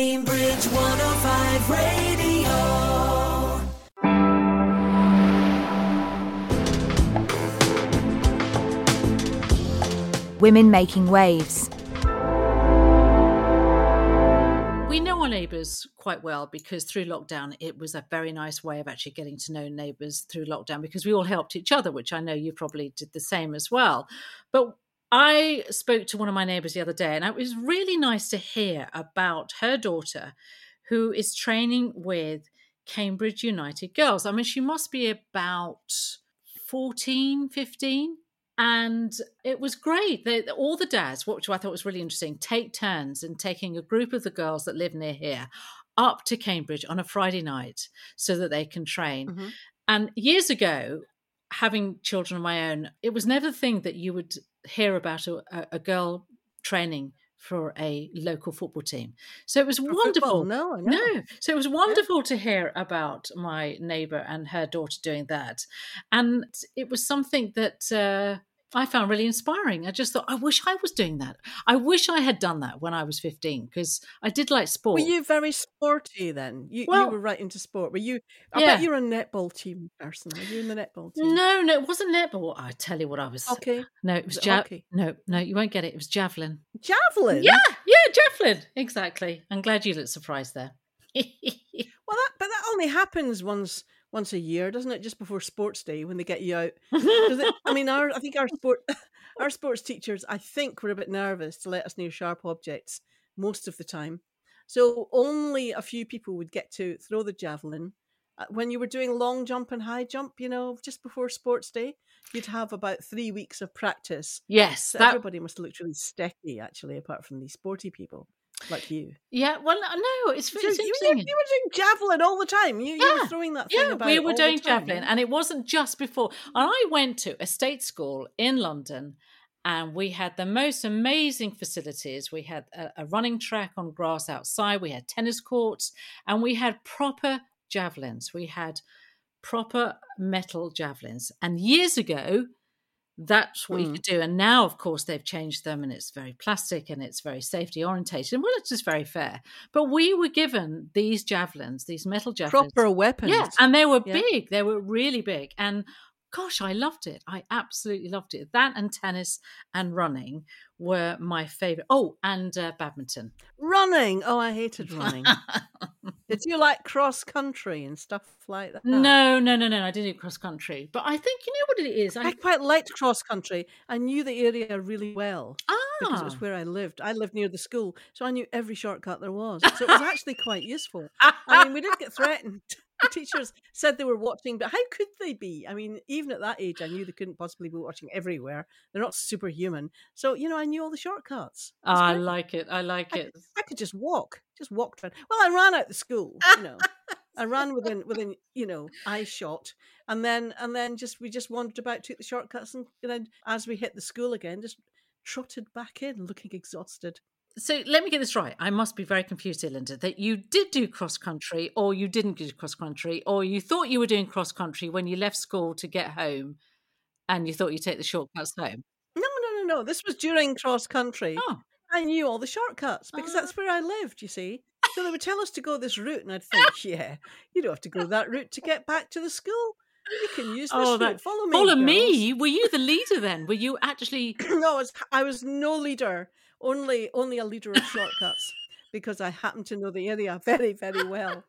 Cambridge 105 Radio. Women making waves. We know our neighbours quite well because through lockdown, it was a very nice way of actually getting to know neighbours through lockdown because we all helped each other, which I know you probably did the same as well. But I spoke to one of my neighbours the other day, and it was really nice to hear about her daughter who is training with Cambridge United Girls. I mean, she must be about 14, 15. And it was great. They, all the dads, which I thought was really interesting, take turns in taking a group of the girls that live near here up to Cambridge on a Friday night so that they can train. Mm-hmm. And years ago, having children of my own, it was never the thing that you would hear about a, a girl training for a local football team. So it was For wonderful. football, no, I know. No. So it was wonderful to hear about my neighbour and her daughter doing that. And it was something that uh, I found really inspiring. I just thought, I wish I was doing that. I wish I had done that when I was 15 because I did like sport. Were you very sporty then? You, Well- you were right into sport. Were you? I Yeah. bet you're a netball team person. Were you in the netball team? No, no, it wasn't netball. I tell you what, I was. Hockey, No, it was, Was it ja- hockey? No, no, you won't get it. It was javelin. javelin. Yeah, yeah, javelin. Exactly. I'm glad you looked surprised there. Well, that but that only happens once once a year, doesn't it? Just before sports day when they get you out. it- I mean, our I think our sport our sports teachers, I think, were a bit nervous to let us near sharp objects most of the time. So only a few people would get to throw the javelin. Uh, When you were doing long jump and high jump, you know, just before sports day, you'd have about three weeks of practice. yes, So that, everybody must have looked really sticky, actually, apart from these sporty people like you. yeah. Well, no, it's, So it's you, interesting. you were doing javelin all the time. You, you were throwing that thing Yeah, about we were doing javelin, and it wasn't just before. And I went to a state school in London, and we had the most amazing facilities. We had a, a running track on grass outside. We had tennis courts, and we had proper javelins. We had proper metal javelins. And years ago, that's what you Mm. could do. And now, of course, they've changed them, and it's very plastic and it's very safety orientated. And well, it's just very fair. But we were given these javelins, these metal javelins. Proper weapons. Yeah, and they were Yeah. big. They were really big. And gosh, I loved it. I absolutely loved it. That and tennis and running were my favorite. Oh, and uh, badminton. running. Oh, I hated running. Did you like cross country and stuff like that? no, no, no, no. I didn't cross country, but I think you know what it is. I I, quite liked cross country. I knew the area really well because it ah, was where I lived. I lived near the school, so I knew every shortcut there was. So it was actually quite useful. I mean, we didn't get threatened. Teachers said they were watching, but how could they be? I mean, even at that age, I knew they couldn't possibly be watching everywhere. They're not superhuman. So, you know, I knew all the shortcuts. Was I like it. I like I, it. I could just walk, just walk. around. Well, I ran out the school, you know. I ran within within you know eye shot, and then and then just we just wandered about, took the shortcuts, and then as we hit the school again, just trotted back in, looking exhausted. So let me get this right. I must be very confused here, Linda, that you did do cross country or you didn't do cross country, or you thought you were doing cross country when you left school to get home and you thought you'd take the shortcuts home. No, no, no, no. This was during cross country. Oh, I knew all the shortcuts because Ah. that's where I lived. You see, so they would tell us to go this route, and I'd think, yeah, you don't have to go that route to get back to the school. You can use this Oh, route. that- Follow me. follow girls." me. Were you the leader then? Were you actually. no, I was, I was no leader, only only a leader of shortcuts because I happen to know the area very, very well.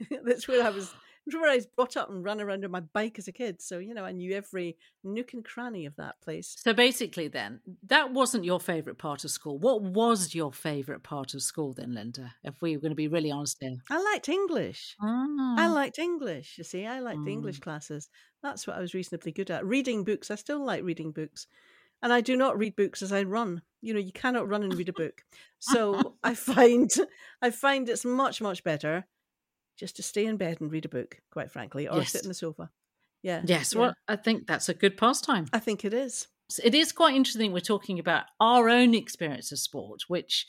That's where I was. That's where I was brought up and ran around on my bike as a kid. So you know, I knew every nook and cranny of that place. So basically, then, that wasn't your favourite part of school. What was your favourite part of school then, Linda? If we were going to be really honest here. I liked English. I Ah. liked English. You see, I liked the English Mm. classes. That's what I was reasonably good at. Reading books. I still like reading books. And I do not read books as I run. You know, you cannot run and read a book. So I find I find it's much, much better just to stay in bed and read a book, quite frankly, or sit Yes. in the sofa. Yeah. Yes, yeah. well, I think that's a good pastime. I think it is it is quite interesting we're talking about our own experience of sport, which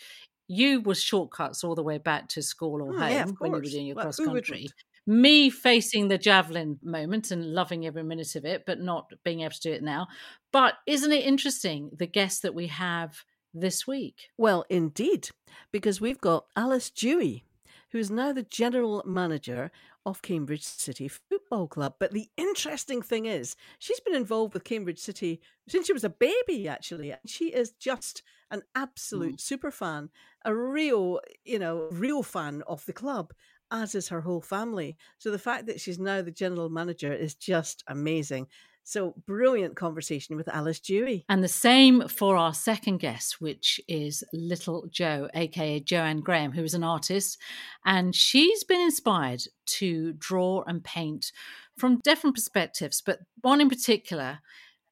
you was shortcuts all the way back to school or Mm, home yeah, when you were doing your Well, cross country. Me facing the javelin moment and loving every minute of it, but not being able to do it now. But isn't it interesting the guests that we have this week. Well, indeed, because we've got Alice Dewey, who is now the general manager of Cambridge City Football Club. But the interesting thing is, she's been involved with Cambridge City since she was a baby, actually. And she is just an absolute mm. super fan, a real, you know, real fan of the club as is her whole family. So the fact that she's now the general manager is just amazing. So brilliant conversation with Alice Dewey. And the same for our second guest, which is Little Joe, aka Joanne Graham, who is an artist. And she's been inspired to draw and paint from different perspectives, but one in particular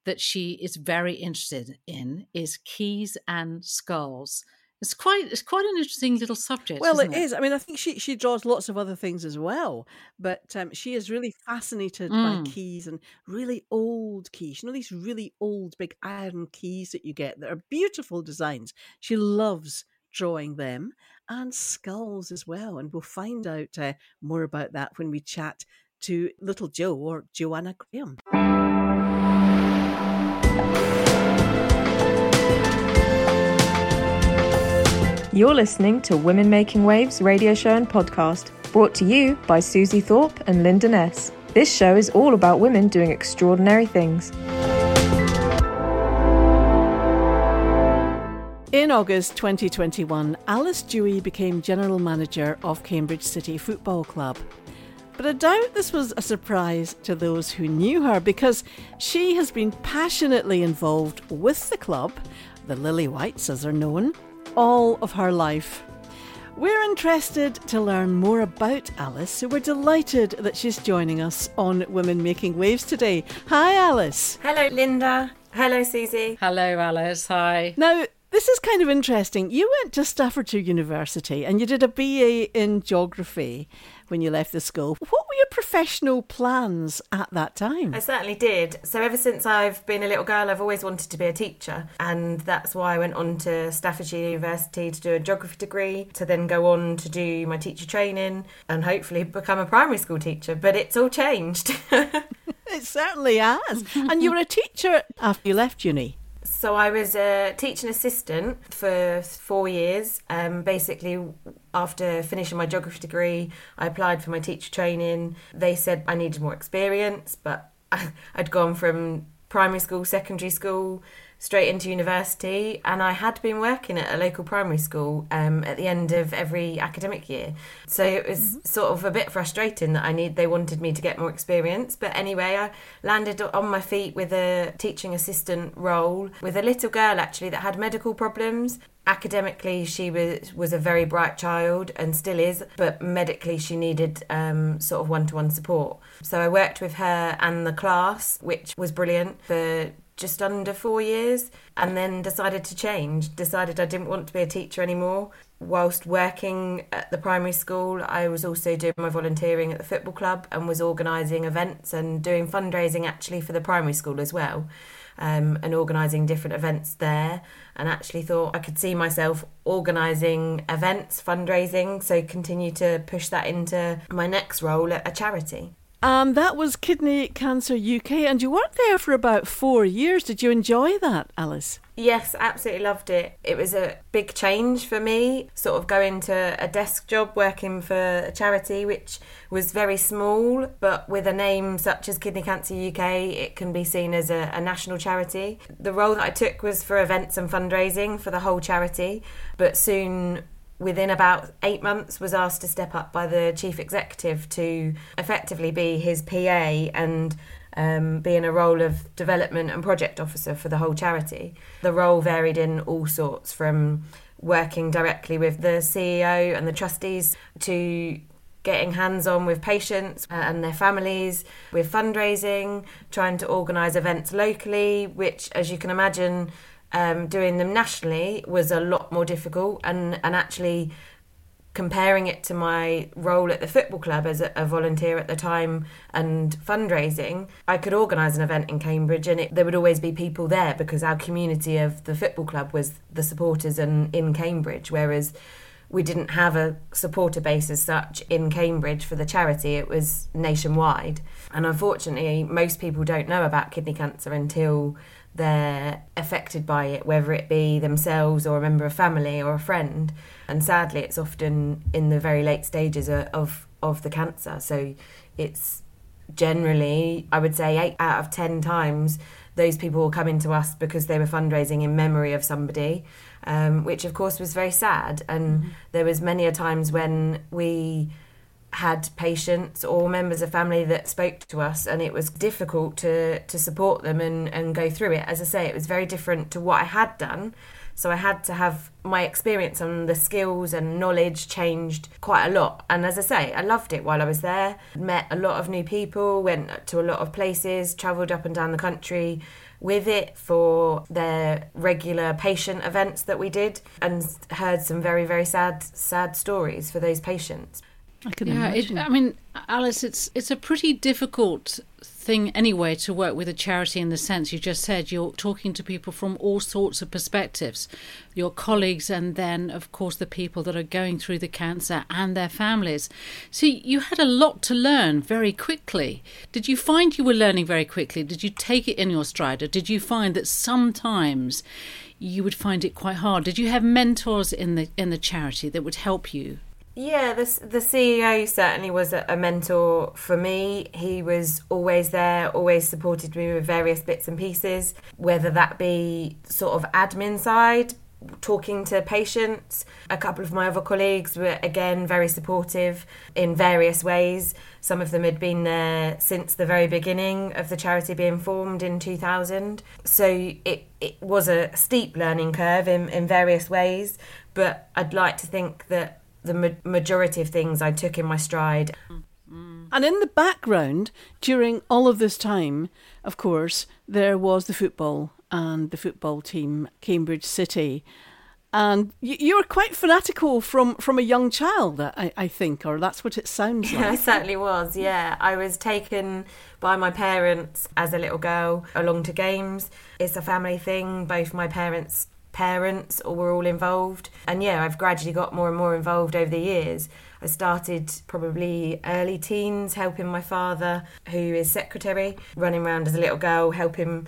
that she is very interested in is keys and skulls. It's quite it's quite an interesting little subject. Well, it, it is. I mean, I think she she draws lots of other things as well, but um, she is really fascinated mm. by keys and really old keys. You know these really old big iron keys that you get that are beautiful designs. She loves drawing them and skulls as well, and we'll find out uh, more about that when we chat to Little Jo or Joanna Graham. You're listening to Women Making Waves radio show and podcast, brought to you by Susie Thorpe and Linda Ness. This show is all about women doing extraordinary things. In August 2021, Alice Dewey became General Manager of Cambridge City Football Club. But I doubt this was a surprise to those who knew her because she has been passionately involved with the club, the Lily Whites as they're known, all of her life. We're interested to learn more about Alice, so we're delighted that she's joining us on Women Making Waves today. Hi, Alice. Hello, Linda. Hello, Susie. Hello, Alice. Hi. Now, this is kind of interesting. You went to Staffordshire University and you did a BA in geography when you left the school. What were your professional plans at that time? I certainly did. So, ever since I've been a little girl, I've always wanted to be a teacher. And that's why I went on to Staffordshire University to do a geography degree, to then go on to do my teacher training and hopefully become a primary school teacher. But it's all changed. it certainly has. and you were a teacher after you left uni. So I was a teaching assistant for four years. Um, basically, after finishing my geography degree, I applied for my teacher training. They said I needed more experience, but I'd gone from primary school, secondary school, straight into university, and I had been working at a local primary school um, at the end of every academic year. So it was mm-hmm. sort of a bit frustrating that I need they wanted me to get more experience. But anyway, I landed on my feet with a teaching assistant role with a little girl actually that had medical problems academically she was was a very bright child and still is but medically she needed um, sort of one-to-one support so i worked with her and the class which was brilliant for just under four years and then decided to change, decided I didn't want to be a teacher anymore. Whilst working at the primary school, I was also doing my volunteering at the football club and was organising events and doing fundraising actually for the primary school as well. Um, and organising different events there, and actually thought I could see myself organising events, fundraising, so continue to push that into my next role at a charity. Um, that was Kidney Cancer UK, and you worked there for about four years. Did you enjoy that, Alice? Yes, absolutely loved it. It was a big change for me, sort of going to a desk job working for a charity which was very small, but with a name such as Kidney Cancer UK, it can be seen as a, a national charity. The role that I took was for events and fundraising for the whole charity, but soon within about eight months was asked to step up by the chief executive to effectively be his PA and um, be in a role of development and project officer for the whole charity. The role varied in all sorts from working directly with the CEO and the trustees to getting hands on with patients and their families, with fundraising, trying to organise events locally, which, as you can imagine, um, doing them nationally was a lot more difficult and and actually comparing it to my role at the football club as a, a volunteer at the time and fundraising i could organise an event in cambridge and it, there would always be people there because our community of the football club was the supporters and in cambridge whereas we didn't have a supporter base as such in Cambridge for the charity, it was nationwide. And unfortunately, most people don't know about kidney cancer until they're affected by it, whether it be themselves or a member of family or a friend. And sadly, it's often in the very late stages of, of, the cancer. So it's generally, I would say, eight out of 10 times, those people will come into us because they were fundraising in memory of somebody. Um, which of course was very sad and mm-hmm. there was many a times when we had patients or members of family that spoke to us and it was difficult to to support them and and go through it. As i say it was very different to what i had done. So i had to have my experience and the skills and knowledge changed quite a lot. And as i say i loved it while i was there. Met a lot of new people went to a lot of places traveled up and down the country with it for their regular patient events that we did and heard some very very sad sad stories for those patients I can yeah, imagine. It, I mean, Alice, it's it's a pretty difficult thing anyway to work with a charity in the sense you just said you're talking to people from all sorts of perspectives, your colleagues, and then of course the people that are going through the cancer and their families. So you had a lot to learn very quickly. Did you find you were learning very quickly? Did you take it in your stride, or did you find that sometimes you would find it quite hard? Did you have mentors in the in the charity that would help you? Yeah, the the CEO certainly was a, a, mentor for me. He was always there, always supported me with various bits and pieces, whether that be sort of admin side, talking to patients. A couple of my other colleagues were again very supportive in various ways. Some of them had been there since the very beginning of the charity being formed in 2000. So it, it was a steep learning curve in, in various ways, but I'd like to think that the ma- majority of things I took in my stride. Mm-hmm. And in the background, during all of this time, of course, there was the football and the football team, Cambridge City. And you, you were quite fanatical from, from a young child, I, I think, or that's what it sounds like. I certainly was, yeah. I was taken by my parents as a little girl along to games. It's a family thing. Both my parents parents or were all involved. And yeah, I've gradually got more and more involved over the years. I started probably early teens helping my father, who is secretary, running around as a little girl, helping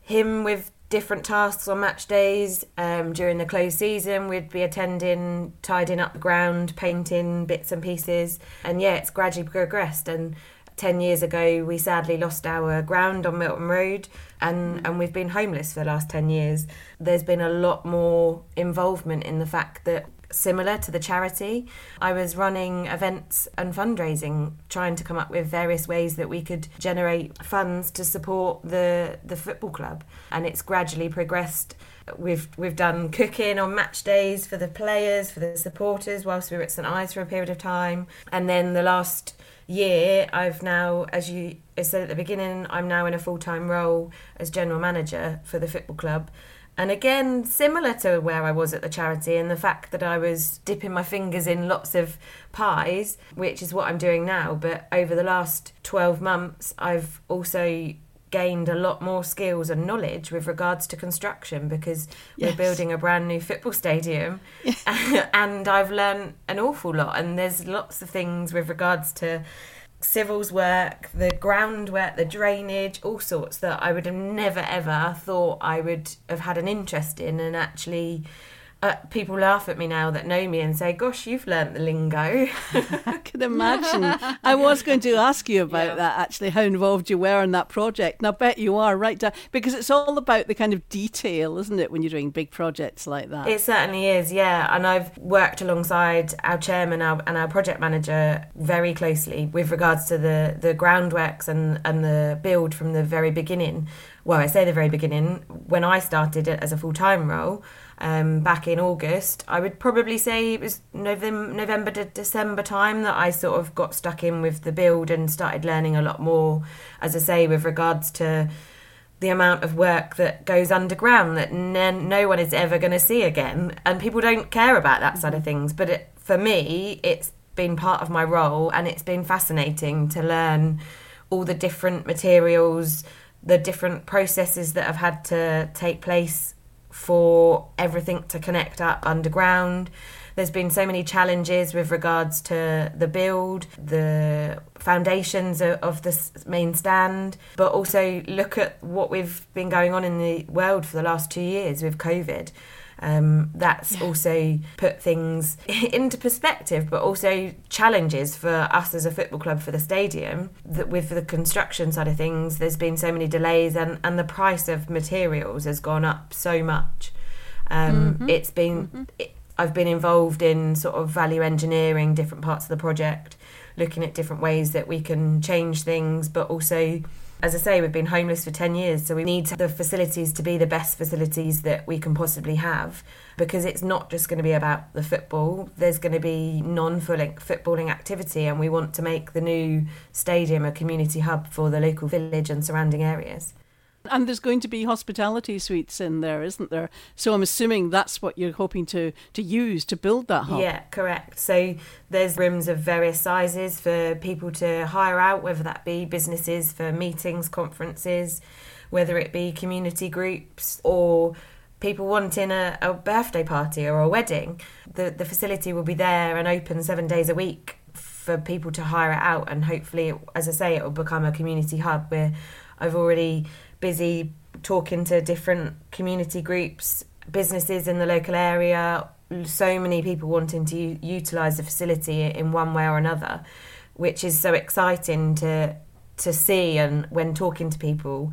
him with different tasks on match days. Um, during the closed season, we'd be attending, tidying up the ground, painting bits and pieces. And yeah, it's gradually progressed. And 10 years ago, we sadly lost our ground on Milton Road and, mm. and we've been homeless for the last 10 years. There's been a lot more involvement in the fact that similar to the charity. I was running events and fundraising, trying to come up with various ways that we could generate funds to support the the football club, and it's gradually progressed. We've we've done cooking on match days for the players, for the supporters, whilst we were at St Ives for a period of time, and then the last year, I've now, as you said at the beginning, I'm now in a full time role as general manager for the football club. And again, similar to where I was at the charity, and the fact that I was dipping my fingers in lots of pies, which is what I'm doing now. But over the last 12 months, I've also gained a lot more skills and knowledge with regards to construction because yes. we're building a brand new football stadium. And I've learned an awful lot. And there's lots of things with regards to civils work, the groundwork, the drainage, all sorts that I would have never ever thought I would have had an interest in and actually uh, people laugh at me now that know me and say, "Gosh, you've learnt the lingo." I can imagine. I was going to ask you about yeah. that actually, how involved you were in that project, and I bet you are right down because it's all about the kind of detail, isn't it, when you're doing big projects like that? It certainly is, yeah. And I've worked alongside our chairman and our project manager very closely with regards to the the groundworks and and the build from the very beginning. Well, I say the very beginning when I started it as a full time role um, back in August. I would probably say it was November, November to December time that I sort of got stuck in with the build and started learning a lot more, as I say, with regards to the amount of work that goes underground that n- no one is ever going to see again. And people don't care about that side of mm-hmm. things. But it, for me, it's been part of my role and it's been fascinating to learn all the different materials, the different processes that have had to take place for everything to connect up underground, there's been so many challenges with regards to the build, the foundations of, the main stand, but also look at what we've been going on in the world for the last two years with COVID. Um, that's also put things into perspective, but also challenges for us as a football club for the stadium. That with the construction side of things, there's been so many delays, and, and the price of materials has gone up so much. Um, It's been it, I've been involved in sort of value engineering different parts of the project, looking at different ways that we can change things, but also as I say, we've been homeless for 10 years, so we need the facilities to be the best facilities that we can possibly have because it's not just going to be about the football. There's going to be non footballing activity, and we want to make the new stadium a community hub for the local village and surrounding areas. And there's going to be hospitality suites in there, isn't there? So I'm assuming that's what you're hoping to, to use to build that hub. Yeah, correct. So there's rooms of various sizes for people to hire out, whether that be businesses for meetings, conferences, whether it be community groups or people wanting a, a birthday party or a wedding. The the facility will be there and open seven days a week for people to hire it out and hopefully as I say it will become a community hub where I've already busy talking to different community groups, businesses in the local area, so many people wanting to u- utilise the facility in one way or another, which is so exciting to to see. And when talking to people,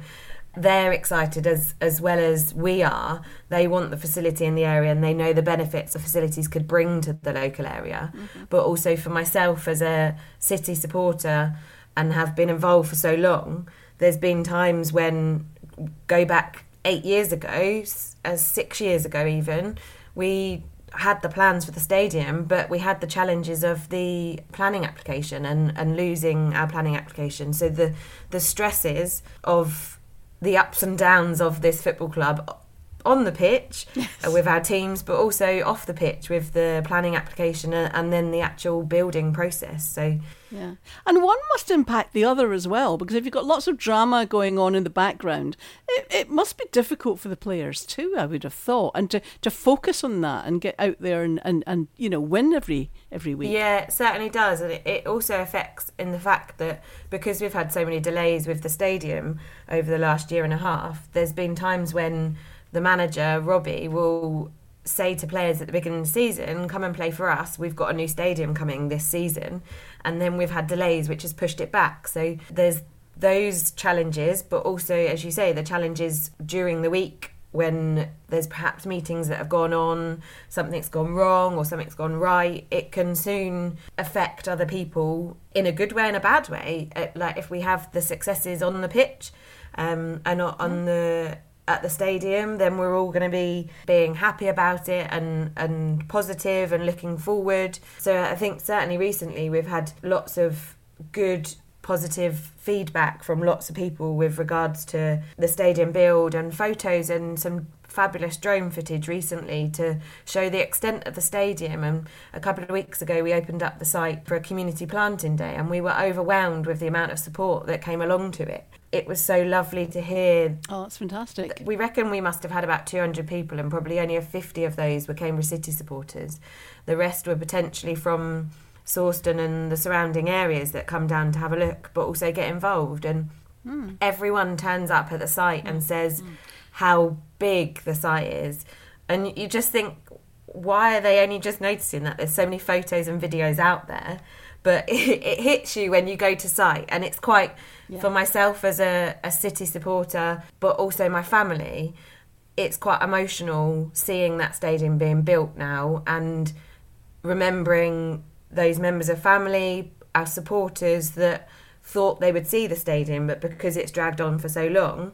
they're excited as as well as we are. They want the facility in the area, and they know the benefits the facilities could bring to the local area. Mm-hmm. But also for myself as a city supporter, and have been involved for so long, there's been times when go back eight years ago, as uh, six years ago even, we had the plans for the stadium, but we had the challenges of the planning application and, and losing our planning application. So the the stresses of the ups and downs of this football club on the pitch uh, with our teams, but also off the pitch with the planning application and then the actual building process. So Yeah. And one must impact the other as well, because if you've got lots of drama going on in the background, it, it must be difficult for the players too, I would have thought. And to, to focus on that and get out there and, and, and you know, win every every week. Yeah, it certainly does. And it, it also affects in the fact that because we've had so many delays with the stadium over the last year and a half, there's been times when the manager, Robbie, will say to players at the beginning of the season, come and play for us. We've got a new stadium coming this season. And then we've had delays, which has pushed it back. So there's those challenges, but also, as you say, the challenges during the week when there's perhaps meetings that have gone on, something's gone wrong or something's gone right, it can soon affect other people in a good way and a bad way. Uh, Like if we have the successes on the pitch um, and not on the at the stadium, then we're all going to be being happy about it and and positive and looking forward. So I think certainly recently we've had lots of good positive feedback from lots of people with regards to the stadium build and photos and some fabulous drone footage recently to show the extent of the stadium and a couple of weeks ago we opened up the site for a community planting day and we were overwhelmed with the amount of support that came along to it it was so lovely to hear Oh, that's fantastic. we reckon we must have had about 200 people and probably only a 50 of those were Cambridge City supporters. The rest were potentially from Sawston and the surrounding areas that come down to have a look but also get involved. And hmm. everyone turns up at the site and hmm. says hmm. how big the site is. And you just think why are they only just noticing that? There's so many photos and videos out there but it, it hits you when you go to site and it's quite for myself as a, a city supporter but also my family it's quite emotional seeing that stadium being built now and remembering those members of family, our supporters that thought they would see the stadium, but because it's dragged on for so long,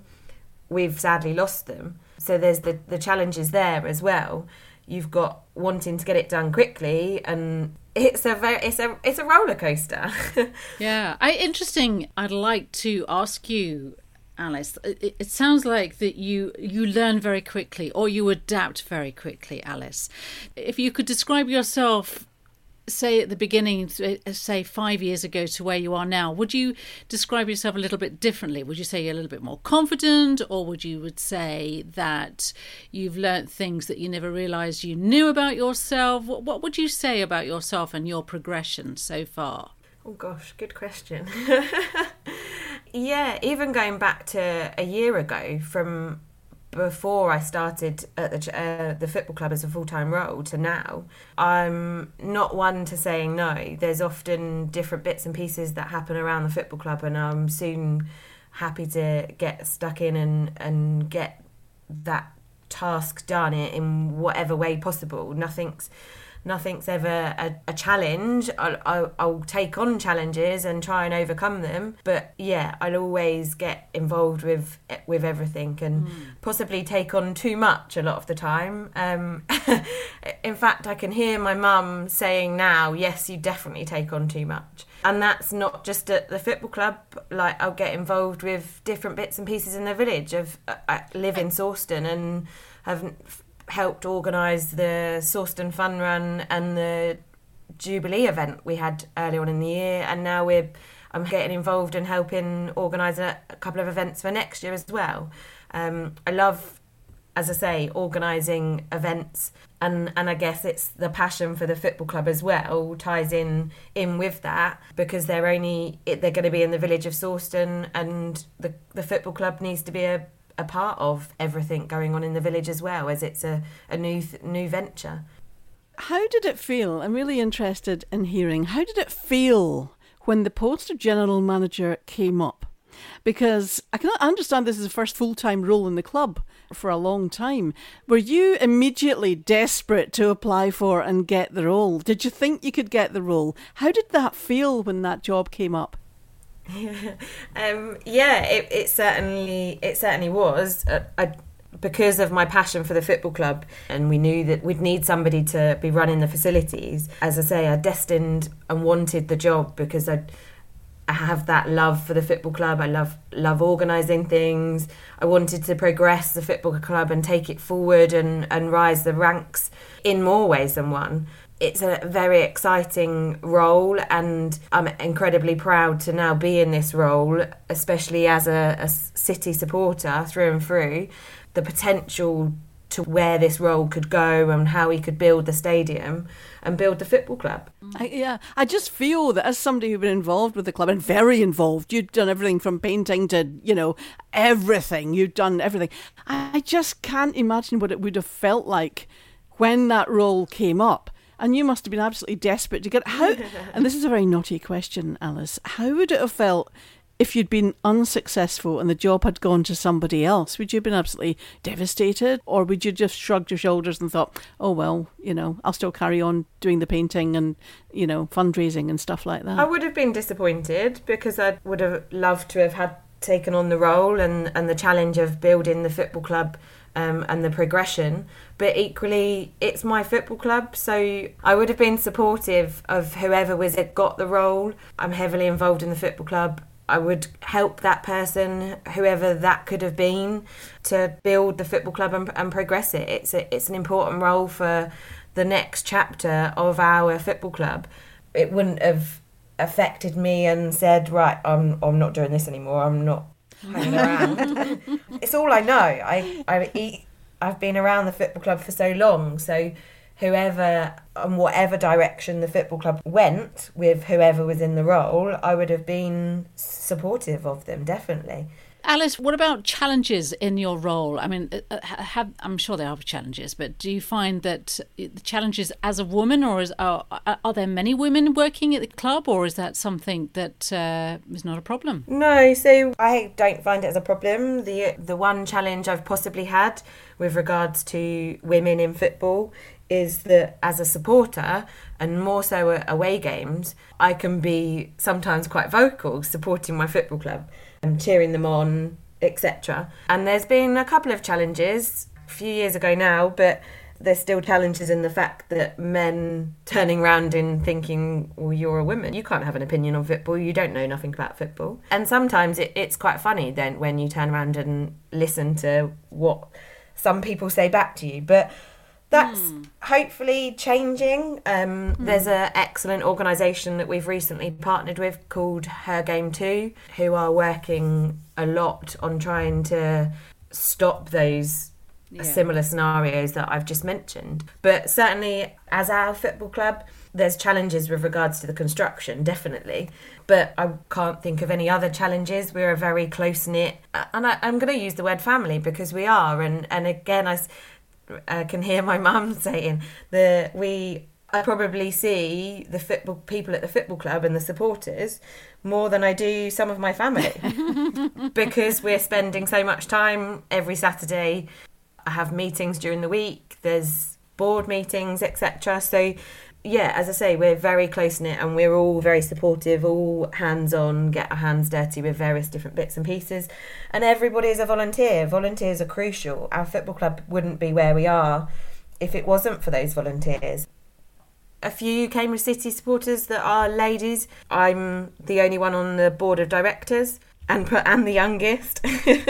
we've sadly lost them. So there's the, the challenges there as well. You've got wanting to get it done quickly, and it's a very it's a it's a roller coaster. Yeah, I interesting. I'd like to ask you, Alice. It, it sounds like that you you learn very quickly, or you adapt very quickly, Alice. If you could describe yourself say at the beginning, uh, say five years ago to where you are now, would you describe yourself a little bit differently? Would you say you're a little bit more confident, or would you would say that you've learnt things that you never realised you knew about yourself? What, what would you say about yourself and your progression so far? Oh gosh, good question. yeah, even going back to a year ago from before I started at the uh, the football club as a full time role to now, I'm not one to saying no. There's often different bits and pieces that happen around the football club, and I'm soon happy to get stuck in and and get that task done in whatever way possible. Nothing's nothing's ever a, a challenge. I'll, I'll, I'll, take on challenges and try and overcome them. But yeah, I'll always get involved with with everything and mm. possibly take on too much a lot of the time. Um, in fact, I can hear my mum saying now, "Yes, you definitely take on too much." And that's not just at the football club. Like I'll get involved with different bits and pieces in the village. Of I live in Sawston and have helped organise the Sawston Fun Run and the Jubilee event we had early on in the year, and now we're I'm getting involved in helping organise a, a couple of events for next year as well. Um, I love, as I say, organising events, and and I guess it's the passion for the football club as well ties in in with that because they're only they're going to be in the village of Sawston, and the the football club needs to be a a part of everything going on in the village as well, as it's a, a new new venture. How did it feel? I'm really interested in hearing. How did it feel when the post of general manager came up? Because I can understand this is the first full time role in the club for a long time. Were you immediately desperate to apply for and get the role? Did you think you could get the role? How did that feel when that job came up? um, yeah, it, it, certainly it certainly was. Uh, I, because of my passion for the football club, and we knew that we'd need somebody to be running the facilities. As I say, I destined and wanted the job because I, I have that love for the football club. I love love organising things. I wanted to progress the football club and take it forward and, and rise the ranks in more ways than one it's a very exciting role and I'm incredibly proud to now be in this role, especially as a, a, City supporter through and through. The potential to where this role could go and how he could build the stadium and build the football club. I, yeah, I just feel that as somebody who's been involved with the club and very involved, you've done everything from painting to, you know, everything. You've done everything. I just can't imagine what it would have felt like when that role came up and you must have been absolutely desperate to get how. and this is a very naughty question, Alice. How would it have felt if you'd been unsuccessful and the job had gone to somebody else? Would you have been absolutely devastated, or would you just shrugged your shoulders and thought, "Oh well, you know, I'll still carry on doing the painting and you know fundraising and stuff like that"? I would have been disappointed because I would have loved to have had taken on the role and and the challenge of building the football club um, and the progression. But equally, it's my football club, so I would have been supportive of whoever was got the role. I'm heavily involved in the football club. I would help that person, whoever that could have been, to build the football club and, and progress it. It's a, it's an important role for the next chapter of our football club. It wouldn't have affected me and said, right, I'm I'm not doing this anymore. I'm not hanging around. it's all I know. I I eat. I've been around the football club for so long, so whoever and whatever direction the football club went with whoever was in the role, I would have been supportive of them definitely. Alice, what about challenges in your role? I mean, uh, uh, have, I'm sure there are challenges, but do you find that the challenges as a woman, or is, are, are there many women working at the club, or is that something that uh, is not a problem? No, so I don't find it as a problem. The the one challenge I've possibly had with regards to women in football is that as a supporter and more so at away games, I can be sometimes quite vocal supporting my football club and cheering them on, etc. And there's been a couple of challenges a few years ago now, but there's still challenges in the fact that men turning around and thinking, well, you're a woman, you can't have an opinion on football, you don't know nothing about football. And sometimes it, it's quite funny then when you turn around and listen to what some people say back to you. But that's hopefully changing. Um, There's an excellent organisation that we've recently partnered with called Her Game Too, who are working a lot on trying to stop those similar scenarios that I've just mentioned. But certainly, as our football club, there's challenges with regards to the construction, definitely. But I can't think of any other challenges. We're a very close knit, and I, I'm going to use the word family because we are. And and again, I I can hear my mum saying that we I probably see the football people at the football club and the supporters more than I do some of my family because we're spending so much time every Saturday. I have meetings during the week. There's board meetings, etc. So yeah, as I say, we're very close knit and we're all very supportive, all hands on, get our hands dirty with various different bits and pieces. And everybody is a volunteer. Volunteers are crucial. Our football club wouldn't be where we are if it wasn't for those volunteers. A few Cambridge City supporters that are ladies. I'm the only one on the board of directors and put and the youngest.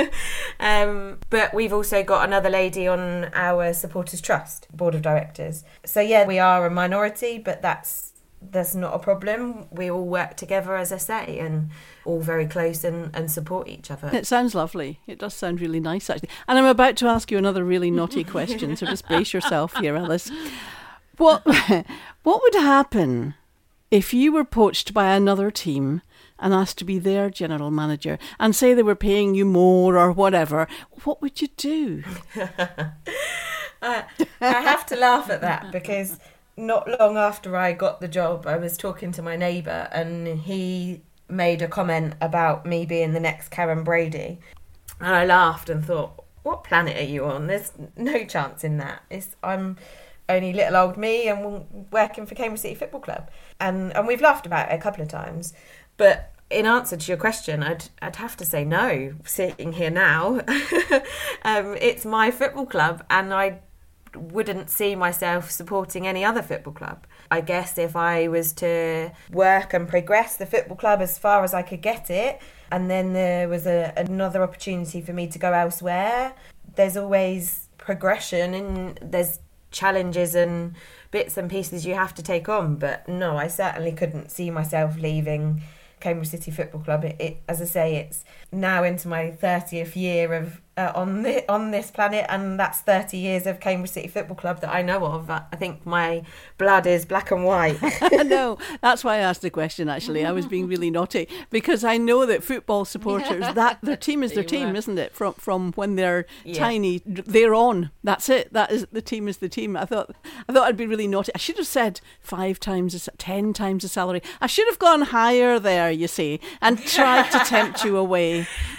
um, but we've also got another lady on our supporters trust board of directors. So yeah, we are a minority, but that's that's not a problem. We all work together, as I say, and all very close and, and support each other. It sounds lovely. It does sound really nice, actually. And I'm about to ask you another really naughty question, so just brace yourself here, Alice. What what would happen if you were poached by another team and asked to be their general manager and say they were paying you more or whatever? What would you do? I have to laugh at that because not long after I got the job, I was talking to my neighbour and he made a comment about me being the next Karren Brady. And I laughed and thought, what planet are you on? There's no chance in that. It's, I'm only little old me and working for Cambridge City Football Club. And, and we've laughed about it a couple of times. But in answer to your question, I'd I'd have to say no. Sitting here now, um, it's my football club, and I wouldn't see myself supporting any other football club. I guess if I was to work and progress the football club as far as I could get it, and then there was a, another opportunity for me to go elsewhere, there's always progression and there's challenges and bits and pieces you have to take on. But no, I certainly couldn't see myself leaving Cambridge City Football Club. It, it as I say, it's now into my thirtieth year of uh, on the, on this planet, and that's thirty years of Cambridge City Football Club that I know of. I think my blood is black and white. no, that's why I asked the question. Actually, I was being really naughty because I know that football supporters that their team is their You team, were. isn't it? From from when they're Yeah. tiny, they're on. That's it. That is the team is the team. I thought I thought I'd be really naughty. I should have said five times, ten times the salary. I should have gone higher there. You see, and tried to tempt you away.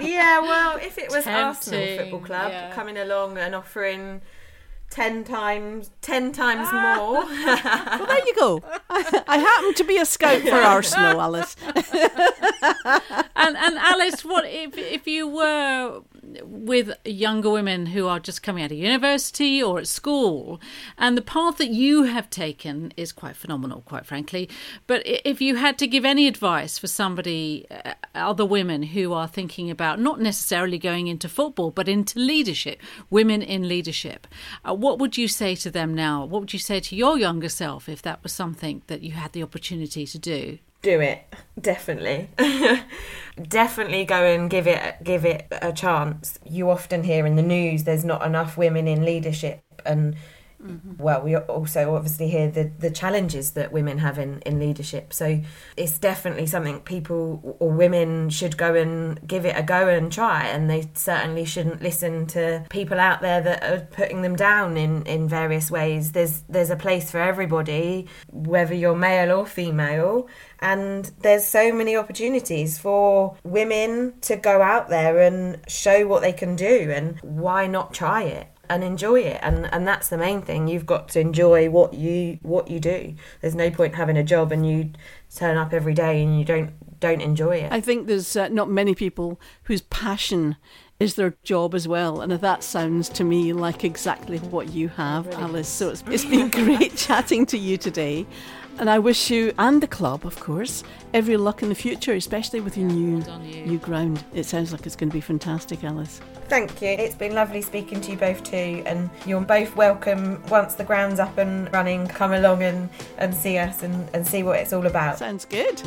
yeah, well, if it was Arsenal Football Club yeah. coming along and offering ten times ten times ah. more, Well, there you go. I, I happen to be a scout for Arsenal, Alice. and and Alice, what if if you were with younger women who are just coming out of university or at school, and the path that you have taken is quite phenomenal, quite frankly. But if you had to give any advice for somebody, uh, other women who are thinking about not necessarily going into football, but into leadership, women in leadership, uh, what would you say to them now? What would you say to your younger self if that was something that you had the opportunity to do? Do it definitely. Definitely go and give it give it a chance. You often hear in the news there's not enough women in leadership and Mm-hmm. well we also obviously hear the the challenges that women have in in leadership. So it's definitely something people or women should go and give it a go and try. And they certainly shouldn't listen to people out there that are putting them down in in various ways. There's there's a place for everybody whether you're male or female. And there's so many opportunities for women to go out there and show what they can do and why not try it and enjoy it and and that's the main thing you've got to enjoy what you what you do there's no point having a job and you turn up every day and you don't don't enjoy it I think there's uh, not many people whose passion is their job as well. And that sounds to me like exactly what you have, Really Alice. So it's, it's been great chatting to you today. And I wish you and the club, of course, every luck in the future, especially with your new well you. new ground. It sounds like it's going to be fantastic, Alice. Thank you. It's been lovely speaking to you both too, and you're both welcome once the ground's up and running. Come along and, and see us and, and see what it's all about. Sounds good.